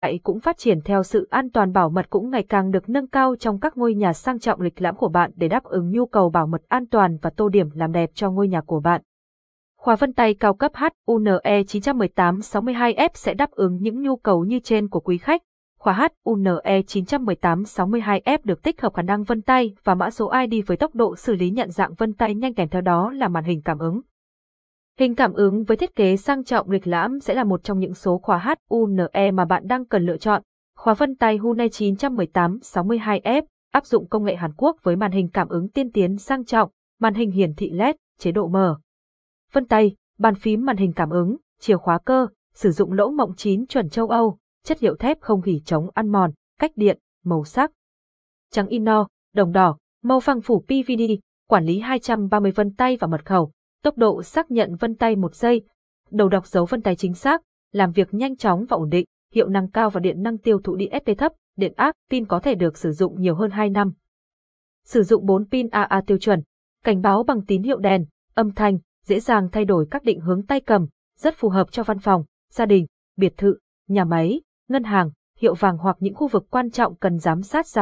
tại cũng phát triển theo sự an toàn bảo mật cũng ngày càng được nâng cao trong các ngôi nhà sang trọng lịch lãm của bạn để đáp ứng nhu cầu bảo mật an toàn và tô điểm làm đẹp cho ngôi nhà của bạn. Khóa vân tay cao cấp HUNE 918-62F sẽ đáp ứng những nhu cầu như trên của quý khách. Khóa HUNE 918-62F được tích hợp khả năng vân tay và mã số ID với tốc độ xử lý nhận dạng vân tay nhanh kèm theo đó là màn hình cảm ứng. Hình cảm ứng với thiết kế sang trọng lịch lãm sẽ là một trong những số khóa HUNE mà bạn đang cần lựa chọn. Khóa vân tay HUNE 918-62F áp dụng công nghệ Hàn Quốc với màn hình cảm ứng tiên tiến sang trọng, màn hình hiển thị LED, chế độ mở. Vân tay, bàn phím màn hình cảm ứng, chìa khóa cơ, sử dụng lỗ mộng 9 chuẩn châu Âu, chất liệu thép không hỉ chống ăn mòn, cách điện, màu sắc. Trắng ino, đồng đỏ, màu phẳng phủ PVD, quản lý 230 vân tay và mật khẩu, tốc độ xác nhận vân tay một giây, đầu đọc dấu vân tay chính xác, làm việc nhanh chóng và ổn định, hiệu năng cao và điện năng tiêu thụ DSP thấp, điện áp, pin có thể được sử dụng nhiều hơn 2 năm. Sử dụng 4 pin AA tiêu chuẩn, cảnh báo bằng tín hiệu đèn, âm thanh, dễ dàng thay đổi các định hướng tay cầm, rất phù hợp cho văn phòng, gia đình, biệt thự, nhà máy, ngân hàng, hiệu vàng hoặc những khu vực quan trọng cần giám sát ra